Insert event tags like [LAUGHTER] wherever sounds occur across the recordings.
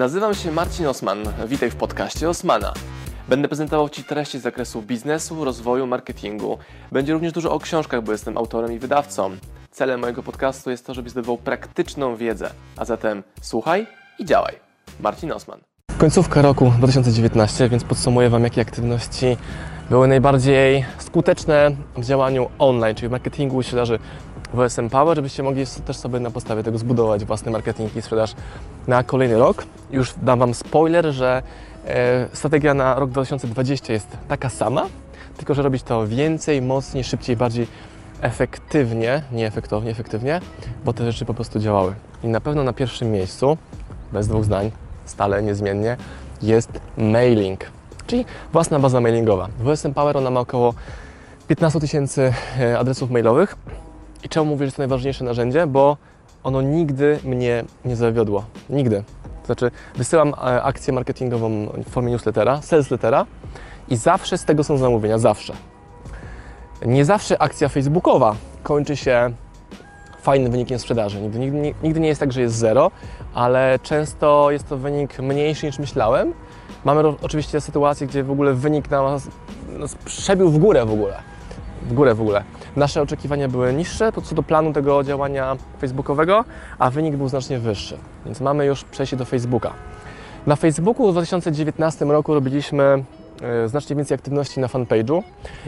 Nazywam się Marcin Osman. Witaj w podcaście Osmana. Będę prezentował Ci treści z zakresu biznesu, rozwoju, marketingu. Będzie również dużo o książkach, bo jestem autorem i wydawcą. Celem mojego podcastu jest to, żebyś zdobywał praktyczną wiedzę. A zatem słuchaj i działaj. Marcin Osman. Końcówka roku 2019, więc podsumuję Wam, jakie aktywności były najbardziej skuteczne w działaniu online, czyli w marketingu sprzedaży w OSM Power, żebyście mogli też sobie na podstawie tego zbudować własny marketing i sprzedaż na kolejny rok. Już dam Wam spoiler, że e, strategia na rok 2020 jest taka sama, tylko że robić to więcej, mocniej, szybciej, bardziej efektywnie, nie efektownie, efektywnie, bo te rzeczy po prostu działały. I na pewno na pierwszym miejscu, bez dwóch zdań, stale, niezmiennie, jest mailing, czyli własna baza mailingowa. W OSM Power ona ma około 15 tysięcy e, adresów mailowych. I czemu mówię, że to najważniejsze narzędzie? Bo ono nigdy mnie nie zawiodło. Nigdy. Znaczy, wysyłam e, akcję marketingową w formie newslettera, saleslettera i zawsze z tego są zamówienia, zawsze. Nie zawsze akcja facebookowa kończy się fajnym wynikiem sprzedaży. Nigdy, nigdy, nigdy nie jest tak, że jest zero, ale często jest to wynik mniejszy niż myślałem. Mamy oczywiście sytuacje, gdzie w ogóle wynik nas, nas przebił w górę w ogóle. W górę w ogóle. Nasze oczekiwania były niższe co do planu tego działania facebookowego, a wynik był znacznie wyższy. Więc mamy już przejście do Facebooka. Na Facebooku w 2019 roku robiliśmy e, znacznie więcej aktywności na fanpage'u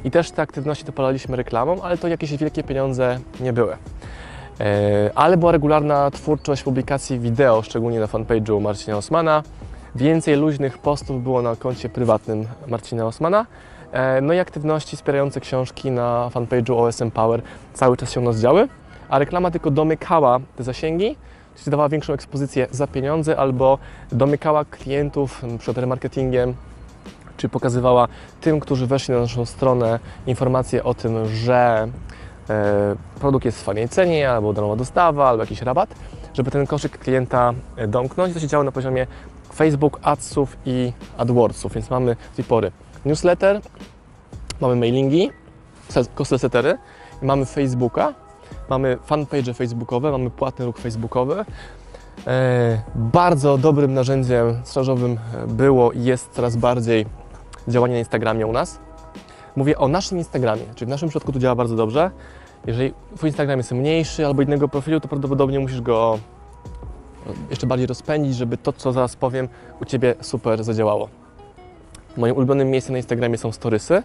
i też te aktywności dopalaliśmy reklamą, ale to jakieś wielkie pieniądze nie były. E, ale była regularna twórczość publikacji wideo, szczególnie na fanpage'u Marcina Osmana. Więcej luźnych postów było na koncie prywatnym Marcina Osmana. E, no i aktywności wspierające książki na fanpage'u OSM Power cały czas się u nas działy, a reklama tylko domykała te zasięgi, czyli dawała większą ekspozycję za pieniądze albo domykała klientów przed remarketingiem, czy pokazywała tym, którzy weszli na naszą stronę informacje o tym, że e, produkt jest w fajnej cenie, albo darmowa dostawa, albo jakiś rabat, żeby ten koszyk klienta e, domknąć. To się działo na poziomie Facebook, Adsów i AdWordsów, więc mamy do tej pory newsletter, mamy mailingi, newslettery, mamy Facebooka, mamy fanpage facebookowe, mamy płatny ruch facebookowy. E, bardzo dobrym narzędziem strażowym było i jest coraz bardziej działanie na Instagramie u nas. Mówię o naszym Instagramie, czyli w naszym przypadku to działa bardzo dobrze. Jeżeli Twój Instagram jest mniejszy albo innego profilu, to prawdopodobnie musisz go jeszcze bardziej rozpędzić, żeby to, co zaraz powiem, u Ciebie super zadziałało. Moim ulubionym miejscem na Instagramie są storysy,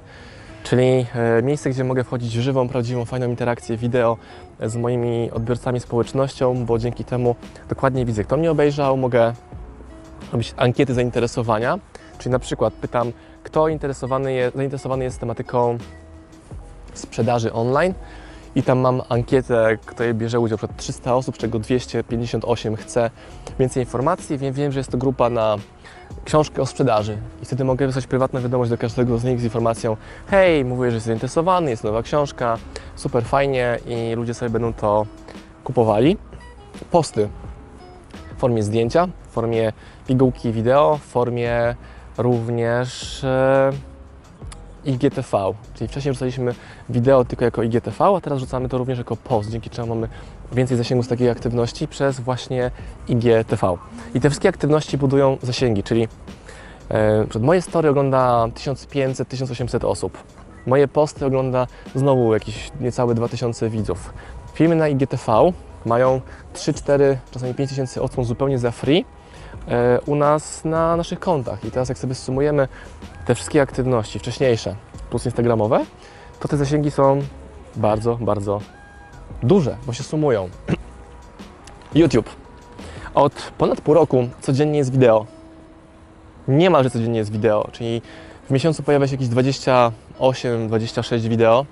czyli e, miejsce, gdzie mogę wchodzić w żywą, prawdziwą, fajną interakcję wideo z moimi odbiorcami, społecznością, bo dzięki temu dokładnie widzę, kto mnie obejrzał, mogę robić ankiety zainteresowania, czyli na przykład pytam, kto interesowany jest, zainteresowany jest tematyką sprzedaży online, i tam mam ankietę, której bierze udział przed 300 osób, z czego 258 chce więcej informacji. Wiem, wiem, że jest to grupa na książkę o sprzedaży i wtedy mogę wysłać prywatną wiadomość do każdego z nich z informacją hej, mówię, że jest zainteresowany, jest nowa książka, super fajnie i ludzie sobie będą to kupowali. Posty w formie zdjęcia, w formie pigułki wideo, w formie również e, IGTV, czyli wcześniej rzucaliśmy wideo tylko jako IGTV, a teraz rzucamy to również jako post, dzięki czemu mamy więcej zasięgu z takiej aktywności przez właśnie IGTV. I te wszystkie aktywności budują zasięgi, czyli e, moje story ogląda 1500-1800 osób. Moje posty ogląda znowu jakieś niecałe 2000 widzów. Filmy na IGTV mają 3-4, czasami 5000 odsłon zupełnie za free u nas na naszych kontach. I teraz jak sobie sumujemy te wszystkie aktywności wcześniejsze plus instagramowe, to te zasięgi są bardzo, bardzo duże, bo się sumują. [CLEARS THROAT] YouTube. Od ponad pół roku codziennie jest wideo. Niemalże codziennie jest wideo, czyli w miesiącu pojawia się jakieś 28-26 wideo.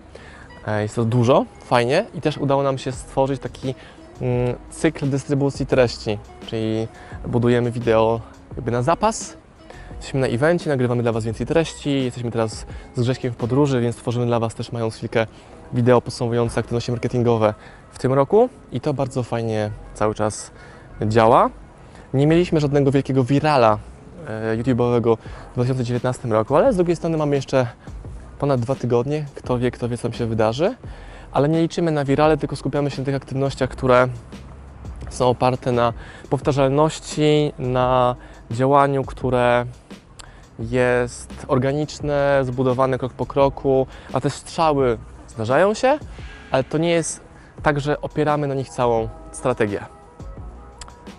E, jest to dużo, fajnie i też udało nam się stworzyć taki mm, cykl dystrybucji treści, czyli budujemy wideo jakby na zapas, Jesteśmy na evencie, nagrywamy dla Was więcej treści. Jesteśmy teraz z Grześkiem w podróży, więc tworzymy dla Was też mając chwilkę wideo podsumowujące aktywności marketingowe w tym roku i to bardzo fajnie cały czas działa. Nie mieliśmy żadnego wielkiego virala e, YouTube'owego w 2019 roku, ale z drugiej strony mamy jeszcze ponad dwa tygodnie. Kto wie, kto wie, co tam się wydarzy. Ale nie liczymy na wirale, tylko skupiamy się na tych aktywnościach, które są oparte na powtarzalności, na działaniu, które jest organiczne, zbudowane krok po kroku, a te strzały zdarzają się, ale to nie jest tak, że opieramy na nich całą strategię.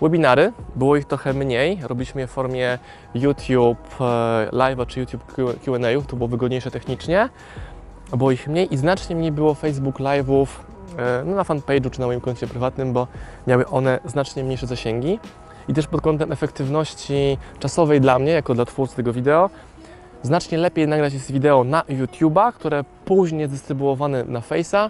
Webinary, było ich trochę mniej, robiliśmy je w formie YouTube e, Live'a czy YouTube Q&A, to było wygodniejsze technicznie. Było ich mniej i znacznie mniej było Facebook Live'ów no, na fanpage'u czy na moim koncie prywatnym, bo miały one znacznie mniejsze zasięgi. I też pod kątem efektywności czasowej dla mnie, jako dla twórcy tego wideo, znacznie lepiej nagrać jest wideo na YouTube'a, które później jest dystrybuowane na Face'a,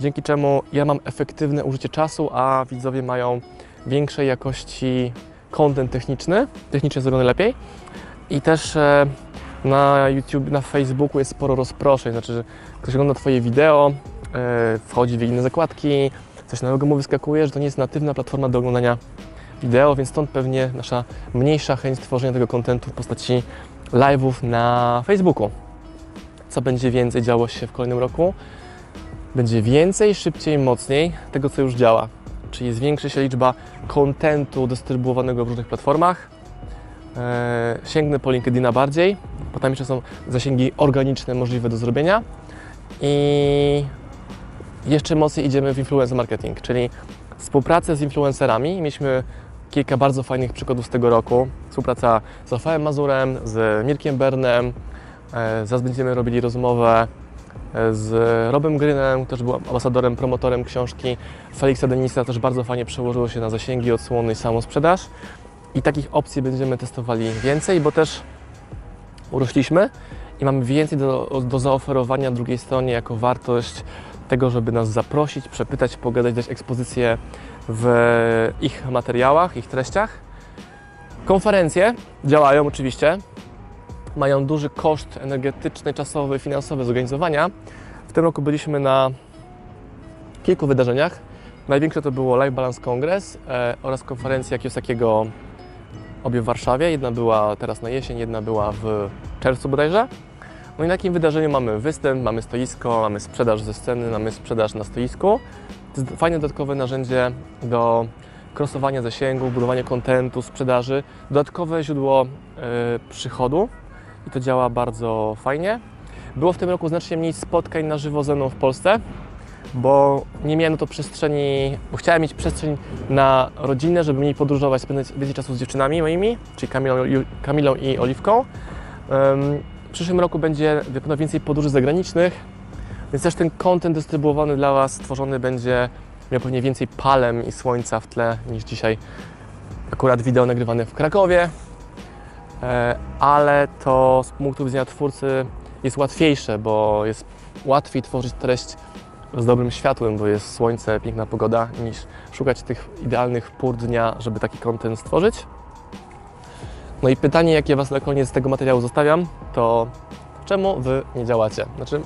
dzięki czemu ja mam efektywne użycie czasu, a widzowie mają większej jakości content techniczny, technicznie zrobiony lepiej. I też e, na YouTube, na Facebooku jest sporo rozproszeń, znaczy, że ktoś ogląda Twoje wideo, e, wchodzi w inne zakładki, coś nowego mu wyskakuje, że to nie jest natywna platforma do oglądania wideo, więc stąd pewnie nasza mniejsza chęć tworzenia tego kontentu w postaci live'ów na Facebooku. Co będzie więcej działo się w kolejnym roku? Będzie więcej, szybciej, mocniej tego, co już działa. Czyli zwiększy się liczba kontentu dystrybuowanego w różnych platformach. Eee, sięgnę po LinkedIna bardziej, bo tam jeszcze są zasięgi organiczne możliwe do zrobienia. I jeszcze mocniej idziemy w influencer marketing, czyli współpracę z influencerami. Mieliśmy kilka bardzo fajnych przykładów z tego roku. Współpraca z Rafałem Mazurem, z Mirkiem Bernem. E, zaraz będziemy robili rozmowę e, z Robem Grynem, też był ambasadorem, promotorem książki Felixa Denisa, też bardzo fajnie przełożyło się na zasięgi, odsłony i samą sprzedaż. I takich opcji będziemy testowali więcej, bo też urośliśmy i mamy więcej do, do zaoferowania drugiej stronie jako wartość tego, żeby nas zaprosić, przepytać, pogadać, dać ekspozycję w ich materiałach, ich treściach. Konferencje działają oczywiście, mają duży koszt energetyczny, czasowy, finansowy zorganizowania. W tym roku byliśmy na kilku wydarzeniach. Największe to było Live Balance Congress e, oraz konferencja Kiosakiego obie w Warszawie. Jedna była teraz na jesień, jedna była w czerwcu bodajże. No i na takim wydarzeniu mamy występ, mamy stoisko, mamy sprzedaż ze sceny, mamy sprzedaż na stoisku. To jest fajne dodatkowe narzędzie do krosowania zasięgu, budowania kontentu, sprzedaży, dodatkowe źródło y, przychodu i to działa bardzo fajnie. Było w tym roku znacznie mniej spotkań na żywo ze mną w Polsce, bo nie miałem na to przestrzeni, bo chciałem mieć przestrzeń na rodzinę, żeby mniej podróżować, spędzać więcej czasu z dziewczynami moimi, czyli Kamilą, Kamilą i Oliwką. Przyszłym roku będzie na pewno więcej podróży zagranicznych, więc też ten kontent dystrybuowany dla Was stworzony będzie miał pewnie więcej palem i słońca w tle niż dzisiaj. Akurat wideo nagrywane w Krakowie, e, ale to z punktu widzenia twórcy jest łatwiejsze, bo jest łatwiej tworzyć treść z dobrym światłem, bo jest słońce, piękna pogoda, niż szukać tych idealnych pór dnia, żeby taki kontent stworzyć. No i pytanie, jakie Was na koniec tego materiału zostawiam, to czemu Wy nie działacie? Znaczy,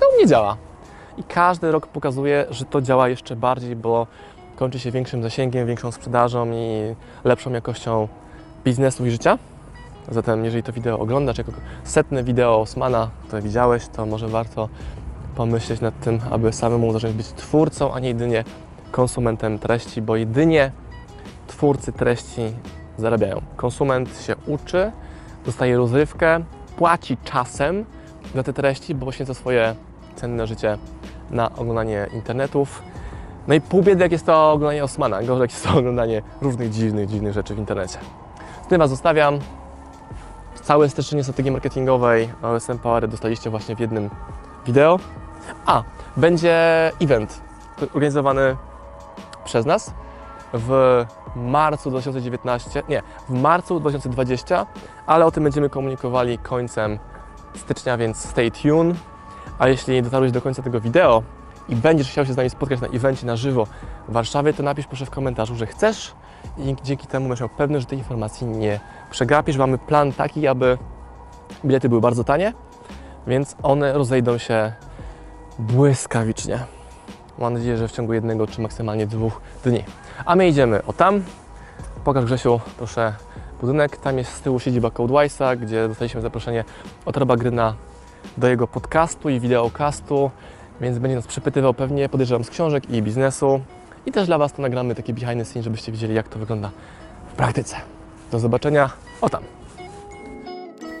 no nie działa. I każdy rok pokazuje, że to działa jeszcze bardziej, bo kończy się większym zasięgiem, większą sprzedażą i lepszą jakością biznesu i życia. Zatem, jeżeli to wideo oglądasz jako setne wideo Osmana, które widziałeś, to może warto pomyśleć nad tym, aby samemu zacząć być twórcą, a nie jedynie konsumentem treści, bo jedynie twórcy treści zarabiają. Konsument się uczy, dostaje rozrywkę, płaci czasem za te treści, bo poświęca swoje cenne życie na oglądanie internetów. No i pół biedy, jak jest to oglądanie Osmana, gorzej jak jest to oglądanie różnych dziwnych, dziwnych rzeczy w internecie. Z tym Was zostawiam. Całe streszczenie strategii marketingowej OSM Power dostaliście właśnie w jednym wideo. A, będzie event organizowany przez nas w marcu 2019, nie, w marcu 2020, ale o tym będziemy komunikowali końcem stycznia, więc stay tuned. A jeśli dotarłeś do końca tego wideo i będziesz chciał się z nami spotkać na evencie na żywo w Warszawie, to napisz proszę w komentarzu, że chcesz i dzięki temu będziesz miał pewność, że tej informacji nie przegapisz. Mamy plan taki, aby bilety były bardzo tanie, więc one rozejdą się błyskawicznie. Mam nadzieję, że w ciągu jednego czy maksymalnie dwóch dni. A my idziemy o tam. Pokaż Grzesiu, proszę, budynek. Tam jest z tyłu siedziba Codewise'a, gdzie dostaliśmy zaproszenie od Roba Gryna do jego podcastu i wideocastu, więc będzie nas przepytywał pewnie, podejrzewam, z książek i biznesu. I też dla Was to nagramy taki behind the scenes, żebyście widzieli, jak to wygląda w praktyce. Do zobaczenia O tam.